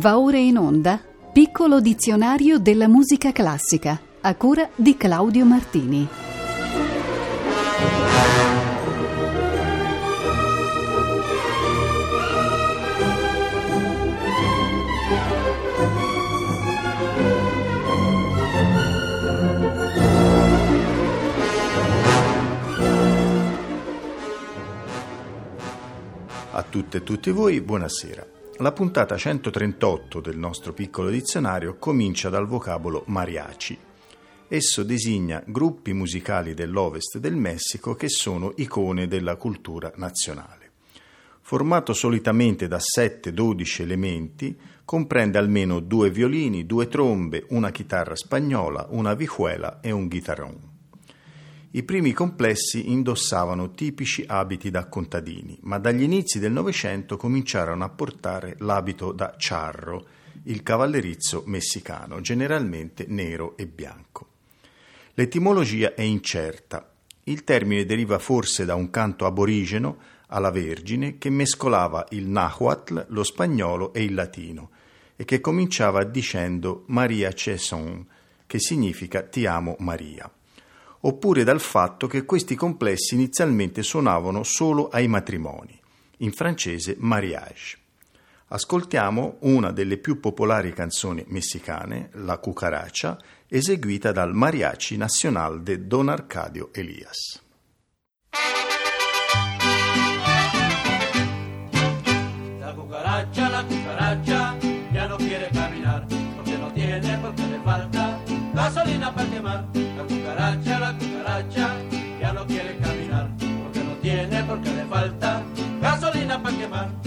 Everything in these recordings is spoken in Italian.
Va ora in onda Piccolo dizionario della musica classica a cura di Claudio Martini. A tutte e tutti voi, buonasera. La puntata 138 del nostro piccolo dizionario comincia dal vocabolo mariachi. Esso designa gruppi musicali dell'ovest del Messico che sono icone della cultura nazionale. Formato solitamente da 7-12 elementi, comprende almeno due violini, due trombe, una chitarra spagnola, una vihuela e un chitarrone. I primi complessi indossavano tipici abiti da contadini, ma dagli inizi del Novecento cominciarono a portare l'abito da charro, il cavallerizzo messicano, generalmente nero e bianco. L'etimologia è incerta. Il termine deriva forse da un canto aborigeno alla Vergine che mescolava il nahuatl, lo spagnolo e il latino e che cominciava dicendo Maria Ceson, che significa ti amo Maria oppure dal fatto che questi complessi inizialmente suonavano solo ai matrimoni, in francese mariage. Ascoltiamo una delle più popolari canzoni messicane, La Cucaracha, eseguita dal Mariachi Nacional de Don Arcadio Elias. La cucaracha, la cucaracha, ya no quiere caminar, porque no tiene, porque le falta gasolina para quemar. La cucaracha, la cucaracha, ya no quiere caminar, porque no tiene, porque le falta gasolina para quemar.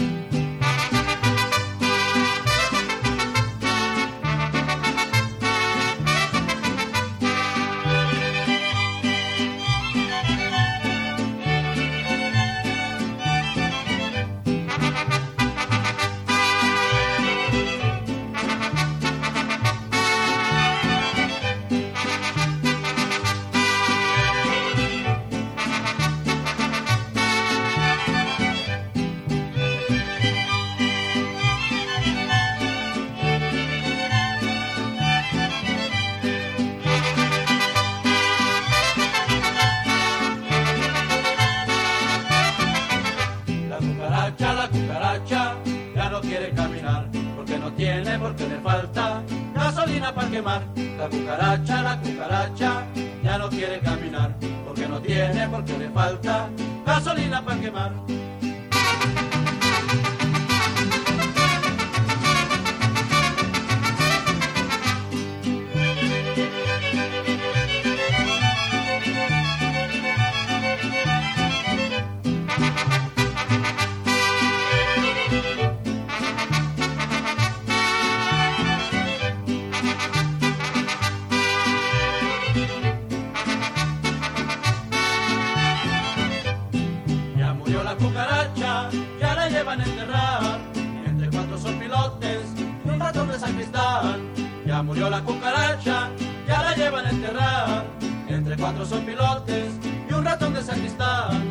Cuatro pilotes y un ratón de sacristán.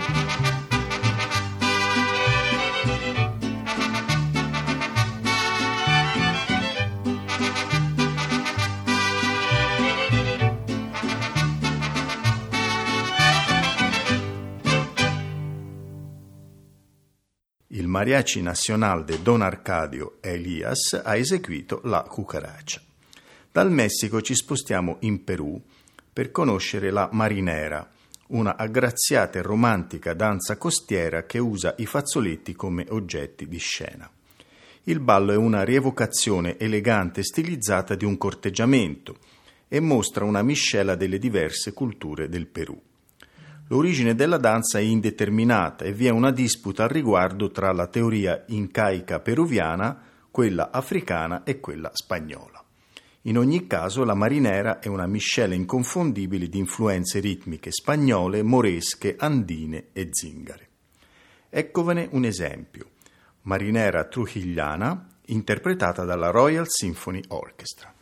Il Mariachi Nacional de Don Arcadio Elias ha eseguito la cucaracha. Dal Messico ci spostiamo in Perù per conoscere la marinera, una aggraziata e romantica danza costiera che usa i fazzoletti come oggetti di scena. Il ballo è una rievocazione elegante e stilizzata di un corteggiamento e mostra una miscela delle diverse culture del Perù. L'origine della danza è indeterminata e vi è una disputa al riguardo tra la teoria incaica peruviana, quella africana e quella spagnola. In ogni caso la marinera è una miscela inconfondibile di influenze ritmiche spagnole, moresche, andine e zingare. Eccovene un esempio. Marinera trujigliana, interpretata dalla Royal Symphony Orchestra.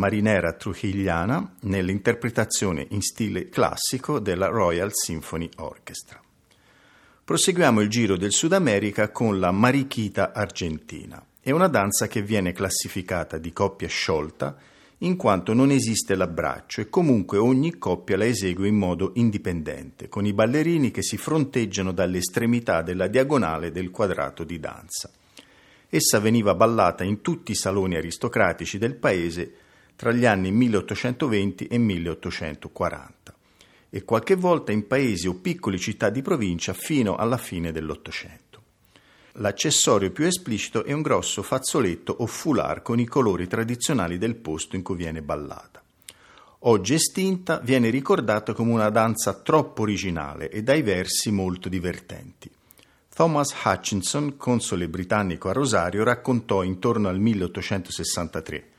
Marinera trujigliana nell'interpretazione in stile classico della Royal Symphony Orchestra. Proseguiamo il giro del Sud America con la marichita argentina. È una danza che viene classificata di coppia sciolta in quanto non esiste l'abbraccio e comunque ogni coppia la esegue in modo indipendente, con i ballerini che si fronteggiano dalle estremità della diagonale del quadrato di danza. Essa veniva ballata in tutti i saloni aristocratici del paese tra gli anni 1820 e 1840 e qualche volta in paesi o piccole città di provincia fino alla fine dell'Ottocento. L'accessorio più esplicito è un grosso fazzoletto o foulard con i colori tradizionali del posto in cui viene ballata. Oggi estinta, viene ricordata come una danza troppo originale e dai versi molto divertenti. Thomas Hutchinson, console britannico a Rosario, raccontò intorno al 1863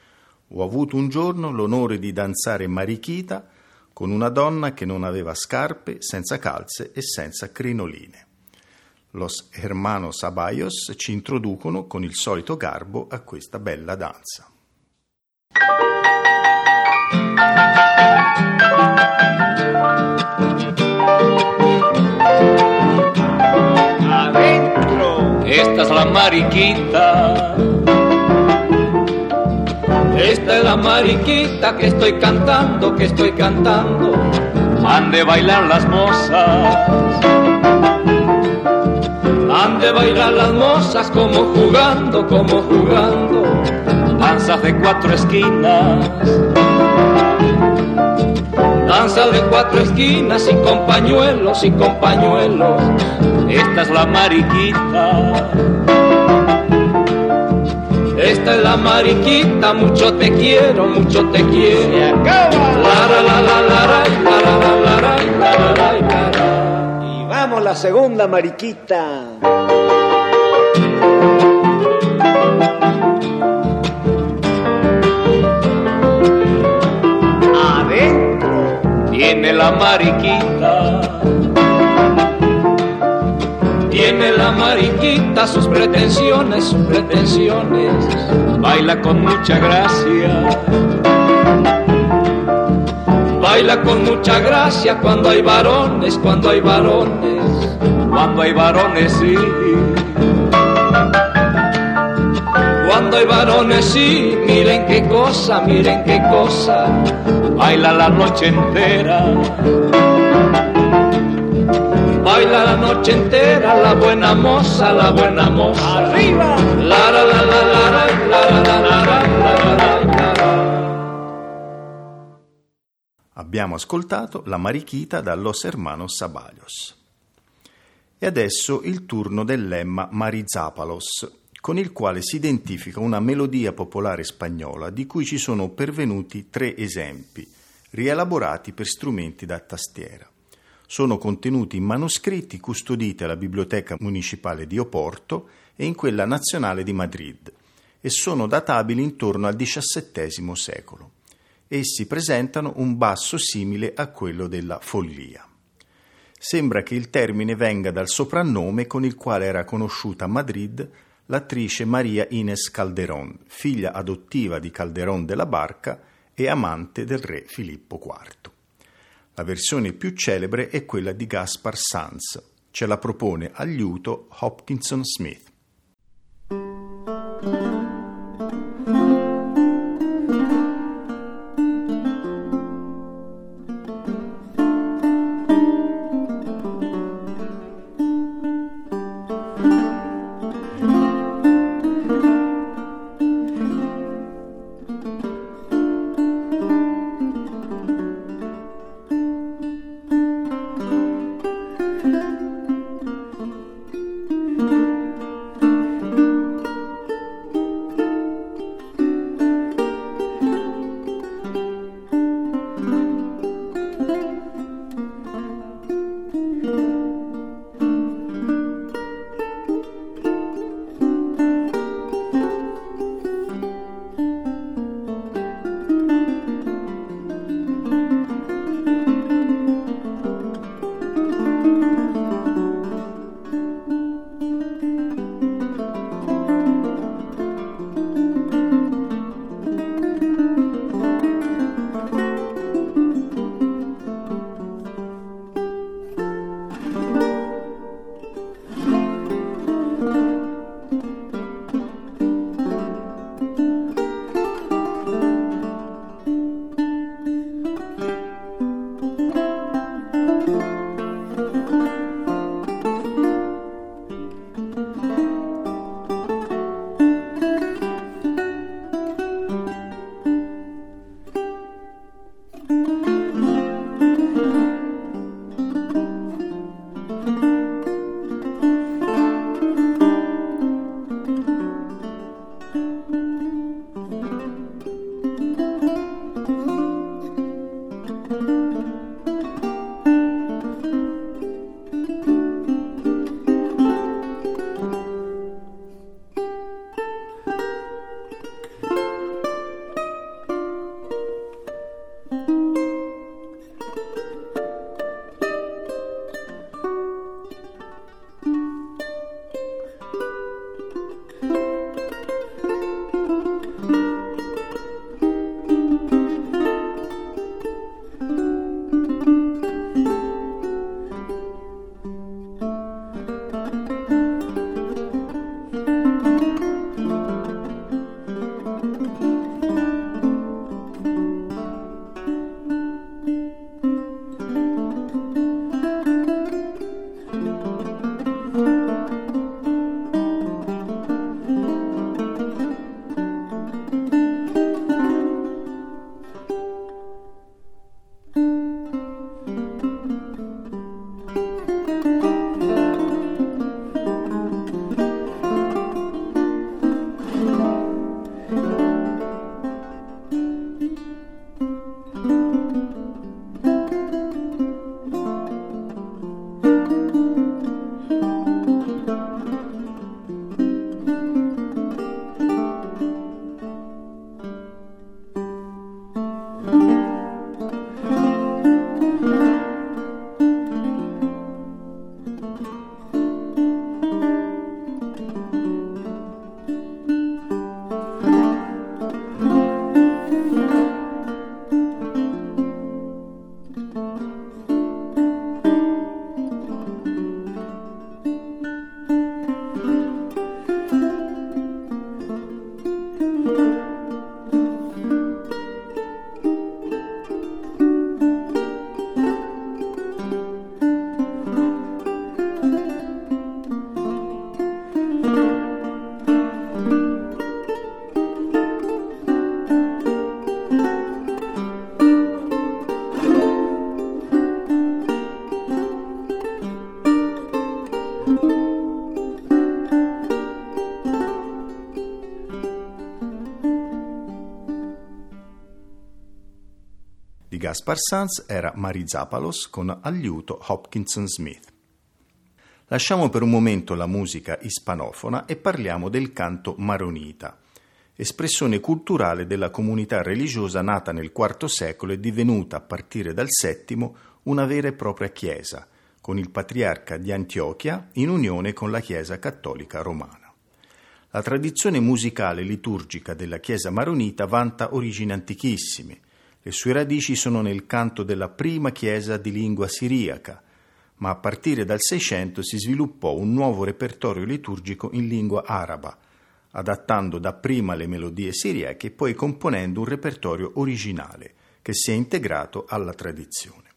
Ho avuto un giorno l'onore di danzare marichita con una donna che non aveva scarpe, senza calze e senza crinoline. Los hermanos Abayos ci introducono con il solito garbo a questa bella danza. la mariquita. Esta es la mariquita que estoy cantando, que estoy cantando. Han de bailar las mozas. Han de bailar las mozas como jugando, como jugando. Danzas de cuatro esquinas. Danza de cuatro esquinas sin compañuelos, sin compañuelos. Esta es la mariquita. Esta es la mariquita, mucho te quiero, mucho te quiero. Se acaba. Y vamos la segunda mariquita. Adentro tiene la mariquita tiene la mariquita sus pretensiones, sus pretensiones. Baila con mucha gracia. Baila con mucha gracia cuando hay varones, cuando hay varones. Cuando hay varones, sí. Cuando hay varones, sí. Miren qué cosa, miren qué cosa. Baila la noche entera. Baila la noche entera la buena moza, la buena moza. Arriba. La la la la la la la la la la la la la la. Abbiamo ascoltato La Marichita da Los Hermanos Sabalios. E adesso il turno del lemma Marizápalos, con il quale si identifica una melodia popolare spagnola di cui ci sono pervenuti tre esempi, rielaborati per strumenti da tastiera. Sono contenuti in manoscritti custoditi alla Biblioteca Municipale di Oporto e in quella nazionale di Madrid e sono databili intorno al XVII secolo. Essi presentano un basso simile a quello della follia. Sembra che il termine venga dal soprannome con il quale era conosciuta a Madrid l'attrice Maria Ines Calderón, figlia adottiva di Calderón della Barca e amante del re Filippo IV. La versione più celebre è quella di Gaspar Sanz. Ce la propone a liuto Hopkinson Smith. Gaspar Sanz era Marizapalos con Agliuto Hopkinson Smith. Lasciamo per un momento la musica ispanofona e parliamo del canto maronita, espressione culturale della comunità religiosa nata nel IV secolo e divenuta a partire dal VII una vera e propria chiesa, con il patriarca di Antiochia in unione con la Chiesa cattolica romana. La tradizione musicale liturgica della Chiesa maronita vanta origini antichissime. Le sue radici sono nel canto della prima Chiesa di lingua siriaca, ma a partire dal Seicento si sviluppò un nuovo repertorio liturgico in lingua araba, adattando dapprima le melodie siriache e poi componendo un repertorio originale che si è integrato alla tradizione.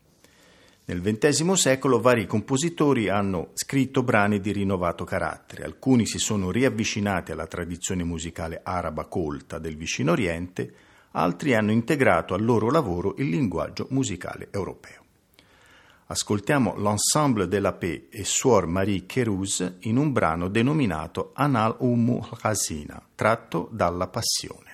Nel XX secolo vari compositori hanno scritto brani di rinnovato carattere, alcuni si sono riavvicinati alla tradizione musicale araba colta del vicino Oriente, altri hanno integrato al loro lavoro il linguaggio musicale europeo. Ascoltiamo l'Ensemble de la Paix e Suor Marie Kérouz in un brano denominato Anal Ummu Hasina, tratto dalla Passione.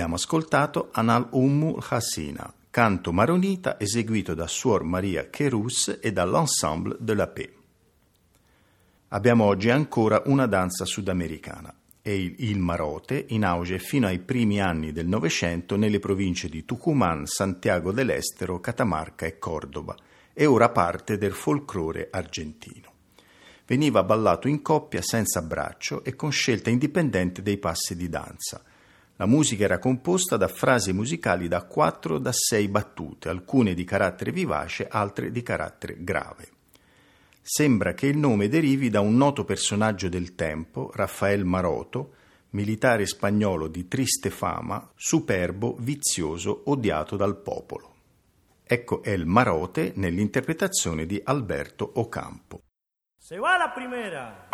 Abbiamo ascoltato Anal Ummu Hassina, canto maronita eseguito da Suor Maria Cherus e dall'Ensemble de la Paix. Abbiamo oggi ancora una danza sudamericana, è il marote, in auge fino ai primi anni del Novecento nelle province di Tucumán, Santiago dell'Estero, Catamarca e Cordoba, e ora parte del folklore argentino. Veniva ballato in coppia senza braccio e con scelta indipendente dei passi di danza. La musica era composta da frasi musicali da 4 da 6 battute, alcune di carattere vivace, altre di carattere grave. Sembra che il nome derivi da un noto personaggio del tempo, Raffael Maroto, militare spagnolo di triste fama, superbo, vizioso, odiato dal popolo. Ecco El Marote nell'interpretazione di Alberto Ocampo. Se va la primera.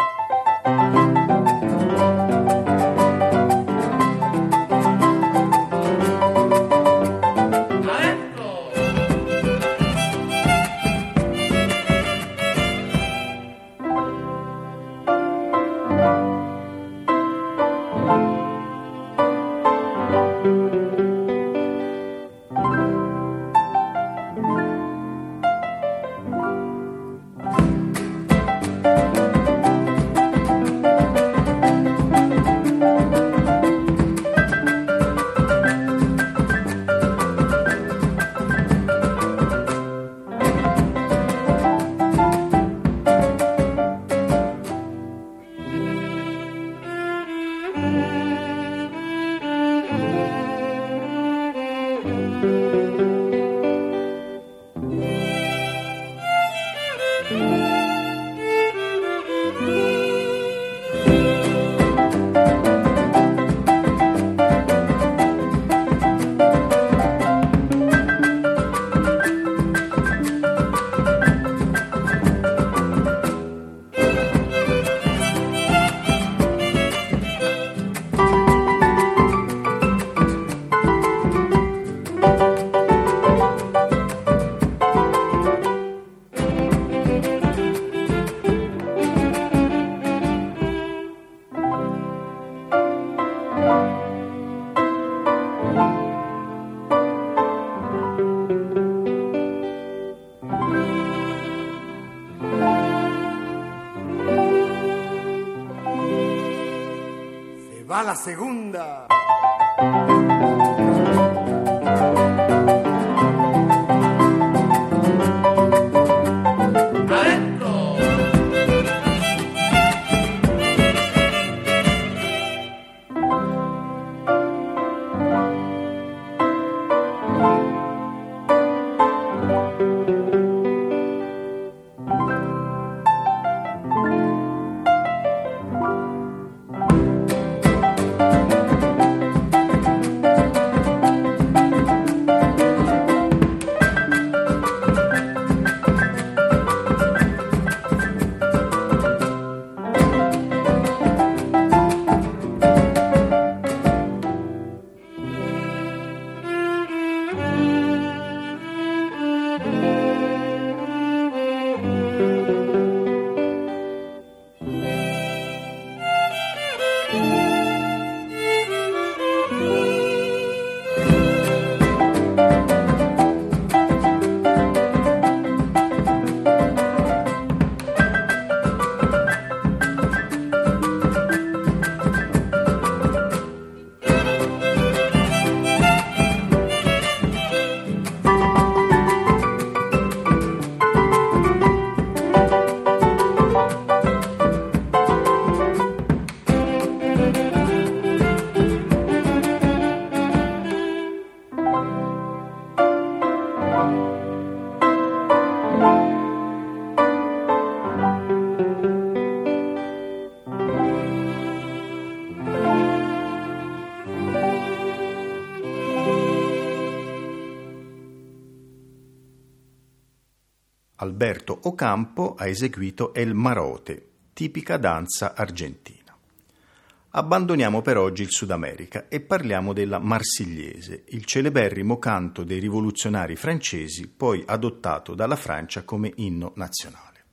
Alberto Ocampo ha eseguito El Marote, tipica danza argentina. Abbandoniamo per oggi il Sud America e parliamo della Marsigliese, il celeberrimo canto dei rivoluzionari francesi, poi adottato dalla Francia come inno nazionale.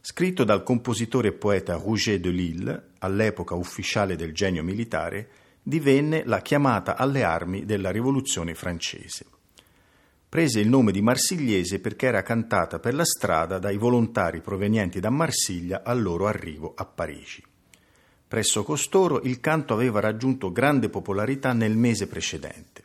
Scritto dal compositore e poeta Rouget de Lille, all'epoca ufficiale del genio militare, divenne la chiamata alle armi della rivoluzione francese. Prese il nome di Marsigliese perché era cantata per la strada dai volontari provenienti da Marsiglia al loro arrivo a Parigi. Presso costoro il canto aveva raggiunto grande popolarità nel mese precedente.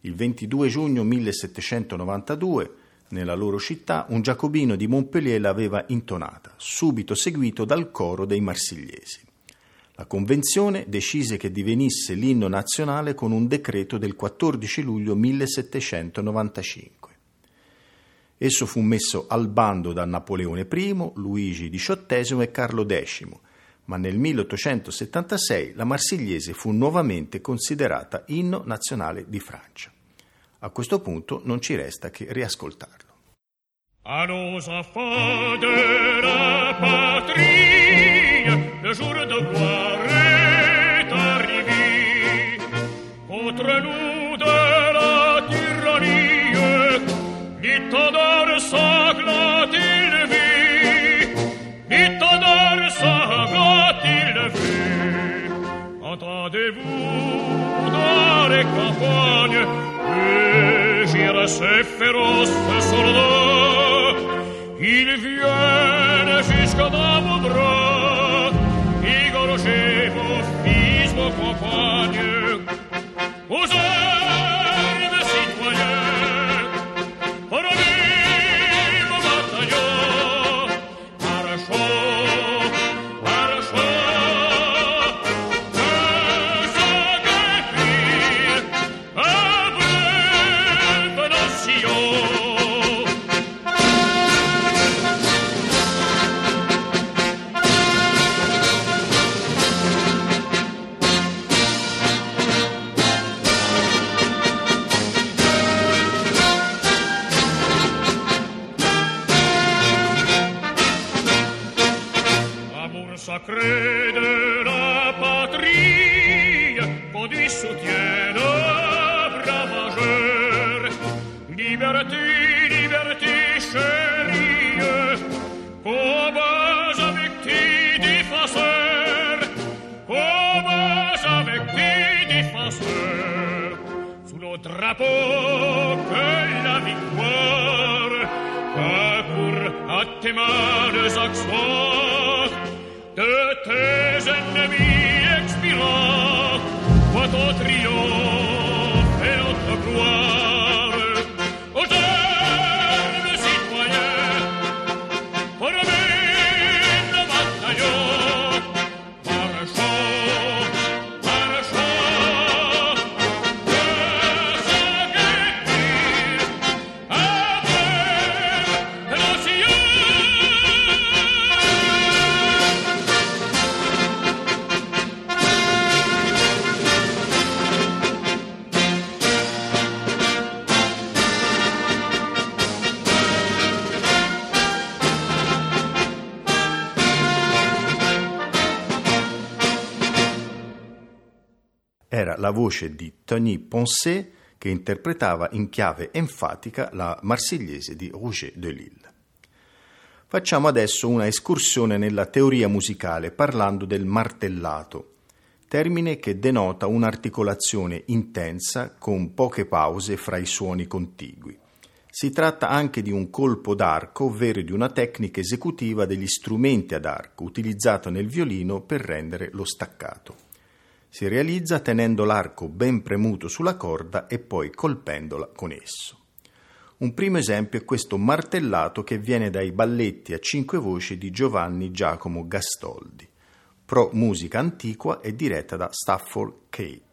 Il 22 giugno 1792, nella loro città, un giacobino di Montpellier l'aveva intonata, subito seguito dal coro dei marsigliesi. La convenzione decise che divenisse l'inno nazionale con un decreto del 14 luglio 1795. Esso fu messo al bando da Napoleone I, Luigi XVIII e Carlo X, ma nel 1876 la Marsigliese fu nuovamente considerata inno nazionale di Francia. A questo punto non ci resta che riascoltarlo. À nos enfants de la patrie, le jour de gloire est arrivé. Contre nous de la tyrannie, l'étendard sanglant élevé, l'étendard sanglant élevé. Entendez-vous dans les campagnes, rugir ces féroces soldats, ils viennent jusqu'à dans vos bras, compagnie. Aux Drapeau que la victoire accourt à tes mains accents de tes ennemis expirants, vois ton triomphe la voce di Tony Poncet che interpretava in chiave enfatica la marsigliese di Roger de Lille. Facciamo adesso una escursione nella teoria musicale parlando del martellato, termine che denota un'articolazione intensa con poche pause fra i suoni contigui. Si tratta anche di un colpo d'arco, ovvero di una tecnica esecutiva degli strumenti ad arco, utilizzato nel violino per rendere lo staccato. Si realizza tenendo l'arco ben premuto sulla corda e poi colpendola con esso. Un primo esempio è questo martellato che viene dai balletti a cinque voci di Giovanni Giacomo Gastoldi. Pro musica antiqua e diretta da Stafford Cape.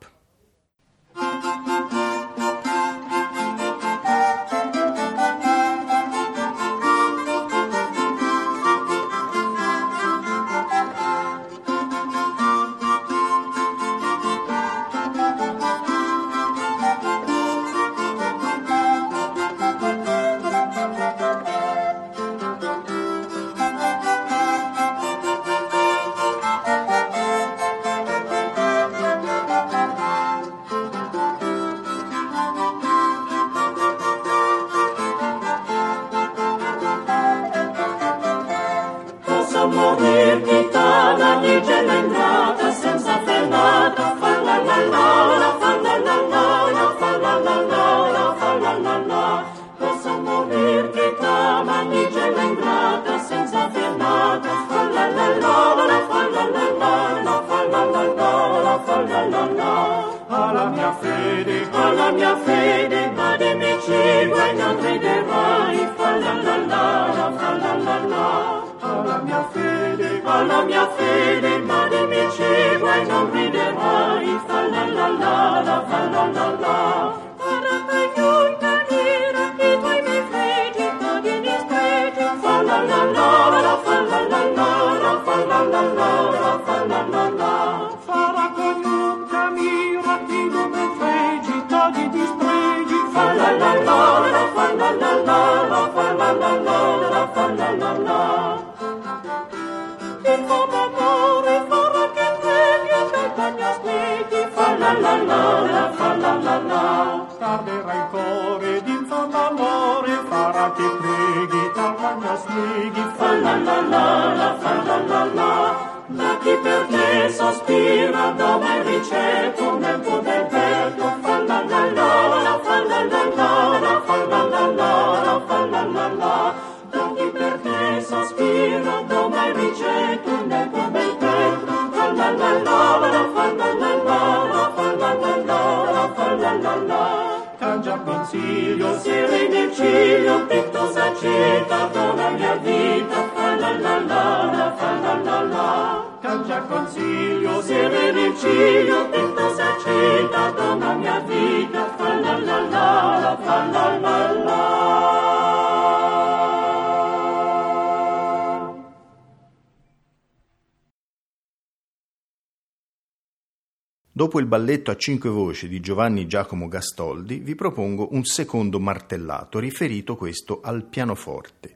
Dopo il balletto a cinque voci di Giovanni Giacomo Gastoldi vi propongo un secondo martellato, riferito questo al pianoforte.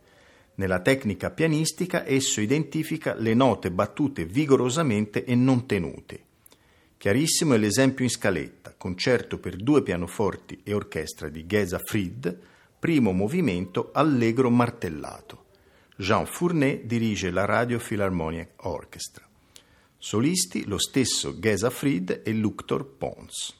Nella tecnica pianistica esso identifica le note battute vigorosamente e non tenute. Chiarissimo è l'esempio in scaletta, concerto per due pianoforti e orchestra di Gesa Fried, primo movimento allegro martellato. Jean Fournet dirige la Radio Philharmonic Orchestra. Solisti lo stesso Gesa Fried e Luctor Pons.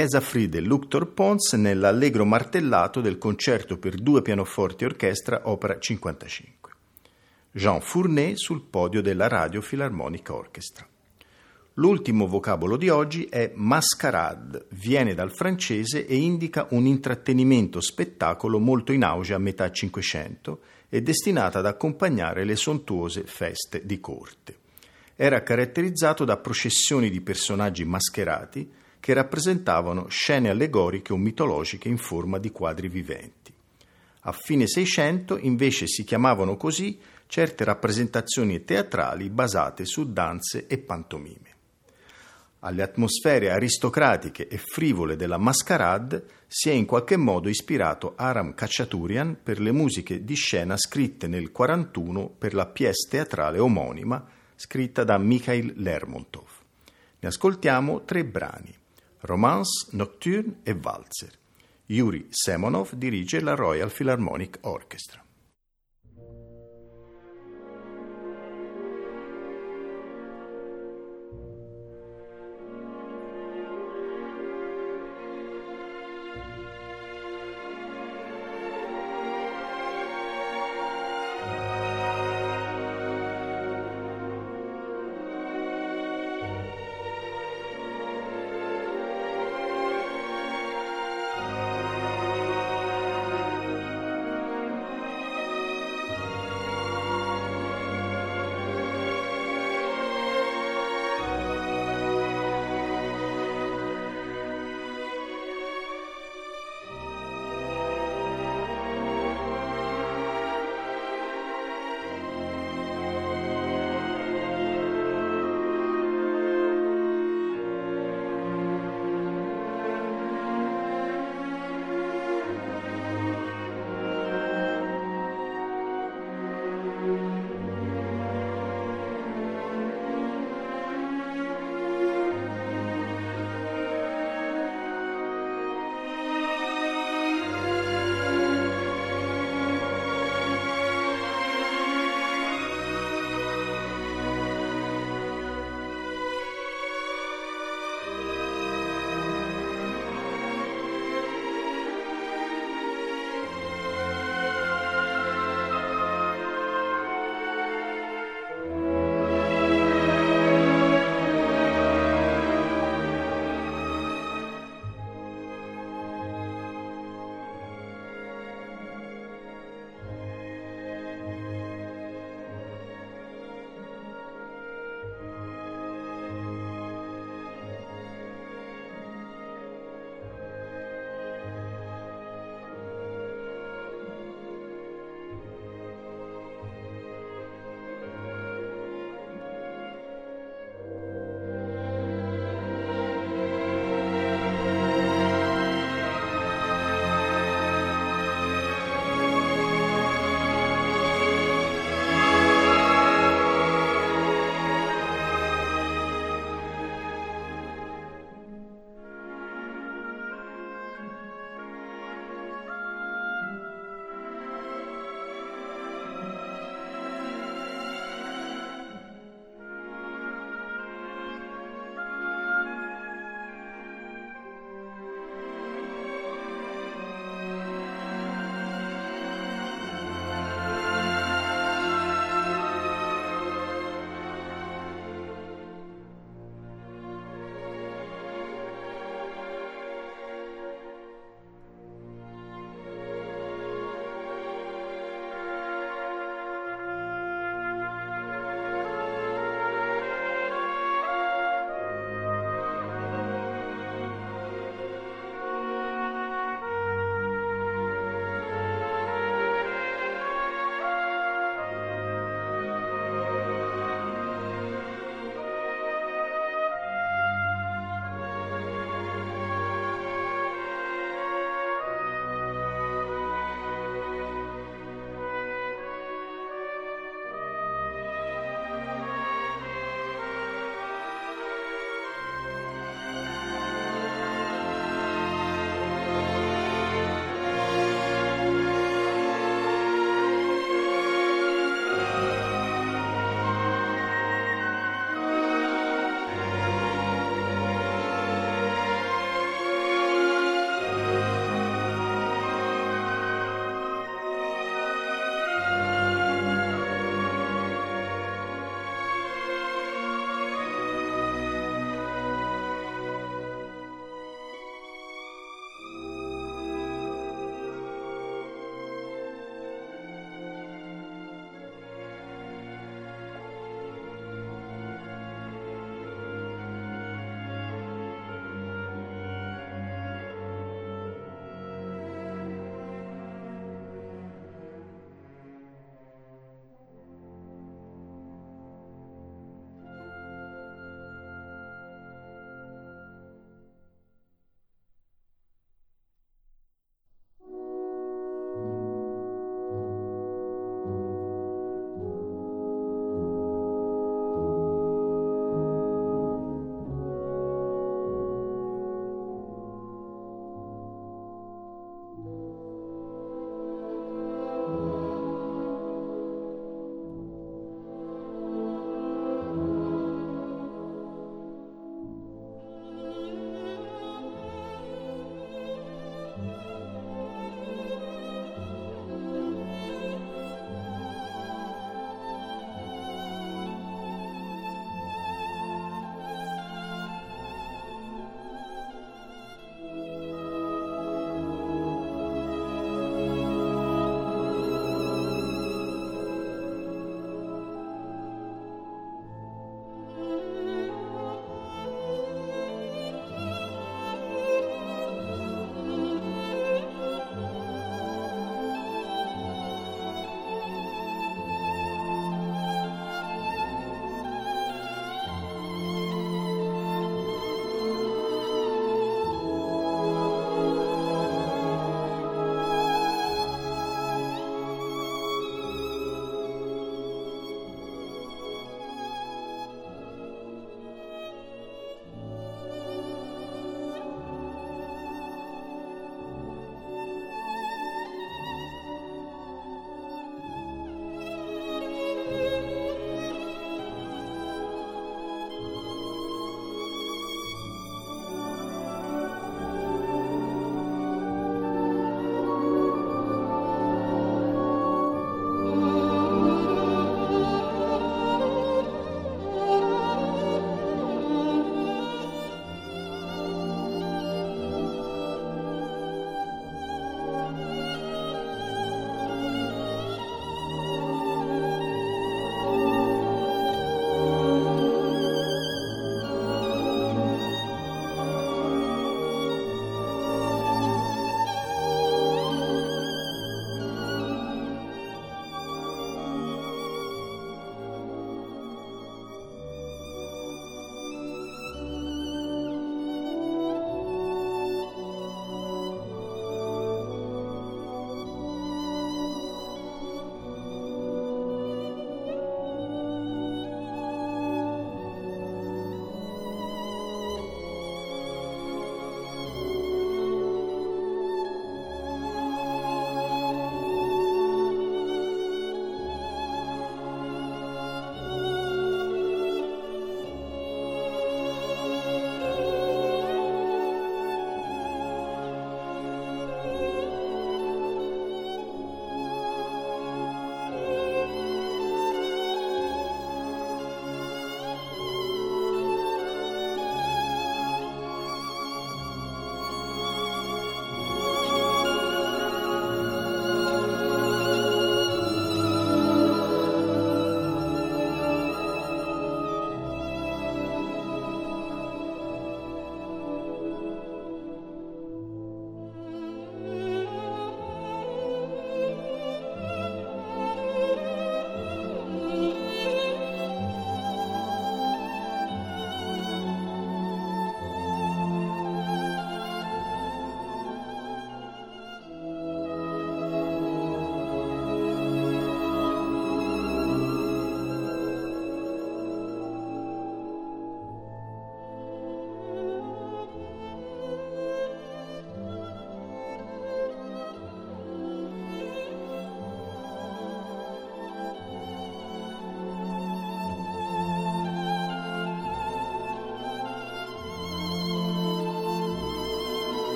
Gesa Fried e Luctor Pons nell'allegro martellato del concerto per due pianoforti e orchestra opera 55. Jean Fournet sul podio della Radio Philharmonic Orchestra. L'ultimo vocabolo di oggi è mascarade, viene dal francese e indica un intrattenimento spettacolo molto in auge a metà Cinquecento e destinata ad accompagnare le sontuose feste di corte. Era caratterizzato da processioni di personaggi mascherati che rappresentavano scene allegoriche o mitologiche in forma di quadri viventi. A fine Seicento invece si chiamavano così certe rappresentazioni teatrali basate su danze e pantomime. Alle atmosfere aristocratiche e frivole della mascarade si è in qualche modo ispirato Aram Khachaturian per le musiche di scena scritte nel 1941 per la pièce teatrale omonima scritta da Mikhail Lermontov. Ne ascoltiamo tre brani. Romance, Nocturne e Walzer. Yuri Semonov dirige la Royal Philharmonic Orchestra.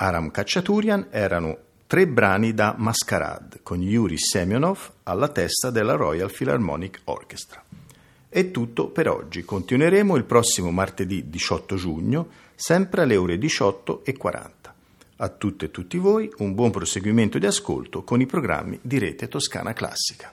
Aram Khachaturian erano tre brani da Masquerade con Yuri Semyonov alla testa della Royal Philharmonic Orchestra. È tutto per oggi, continueremo il prossimo martedì 18 giugno, sempre alle ore 18.40. A tutte e tutti voi un buon proseguimento di ascolto con i programmi di Rete Toscana Classica.